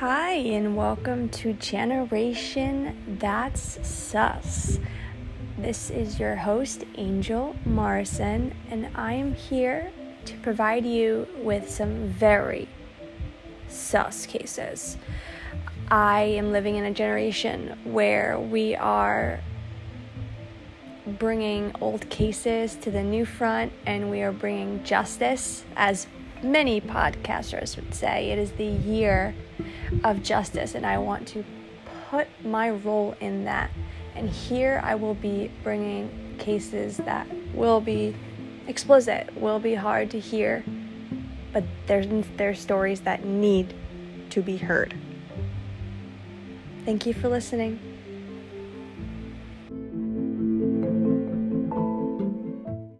Hi, and welcome to Generation That's Sus. This is your host, Angel Morrison, and I am here to provide you with some very sus cases. I am living in a generation where we are bringing old cases to the new front and we are bringing justice, as many podcasters would say. It is the year of justice, and I want to put my role in that. And here I will be bringing cases that will be explicit, will be hard to hear, but there's there's stories that need to be heard. Thank you for listening.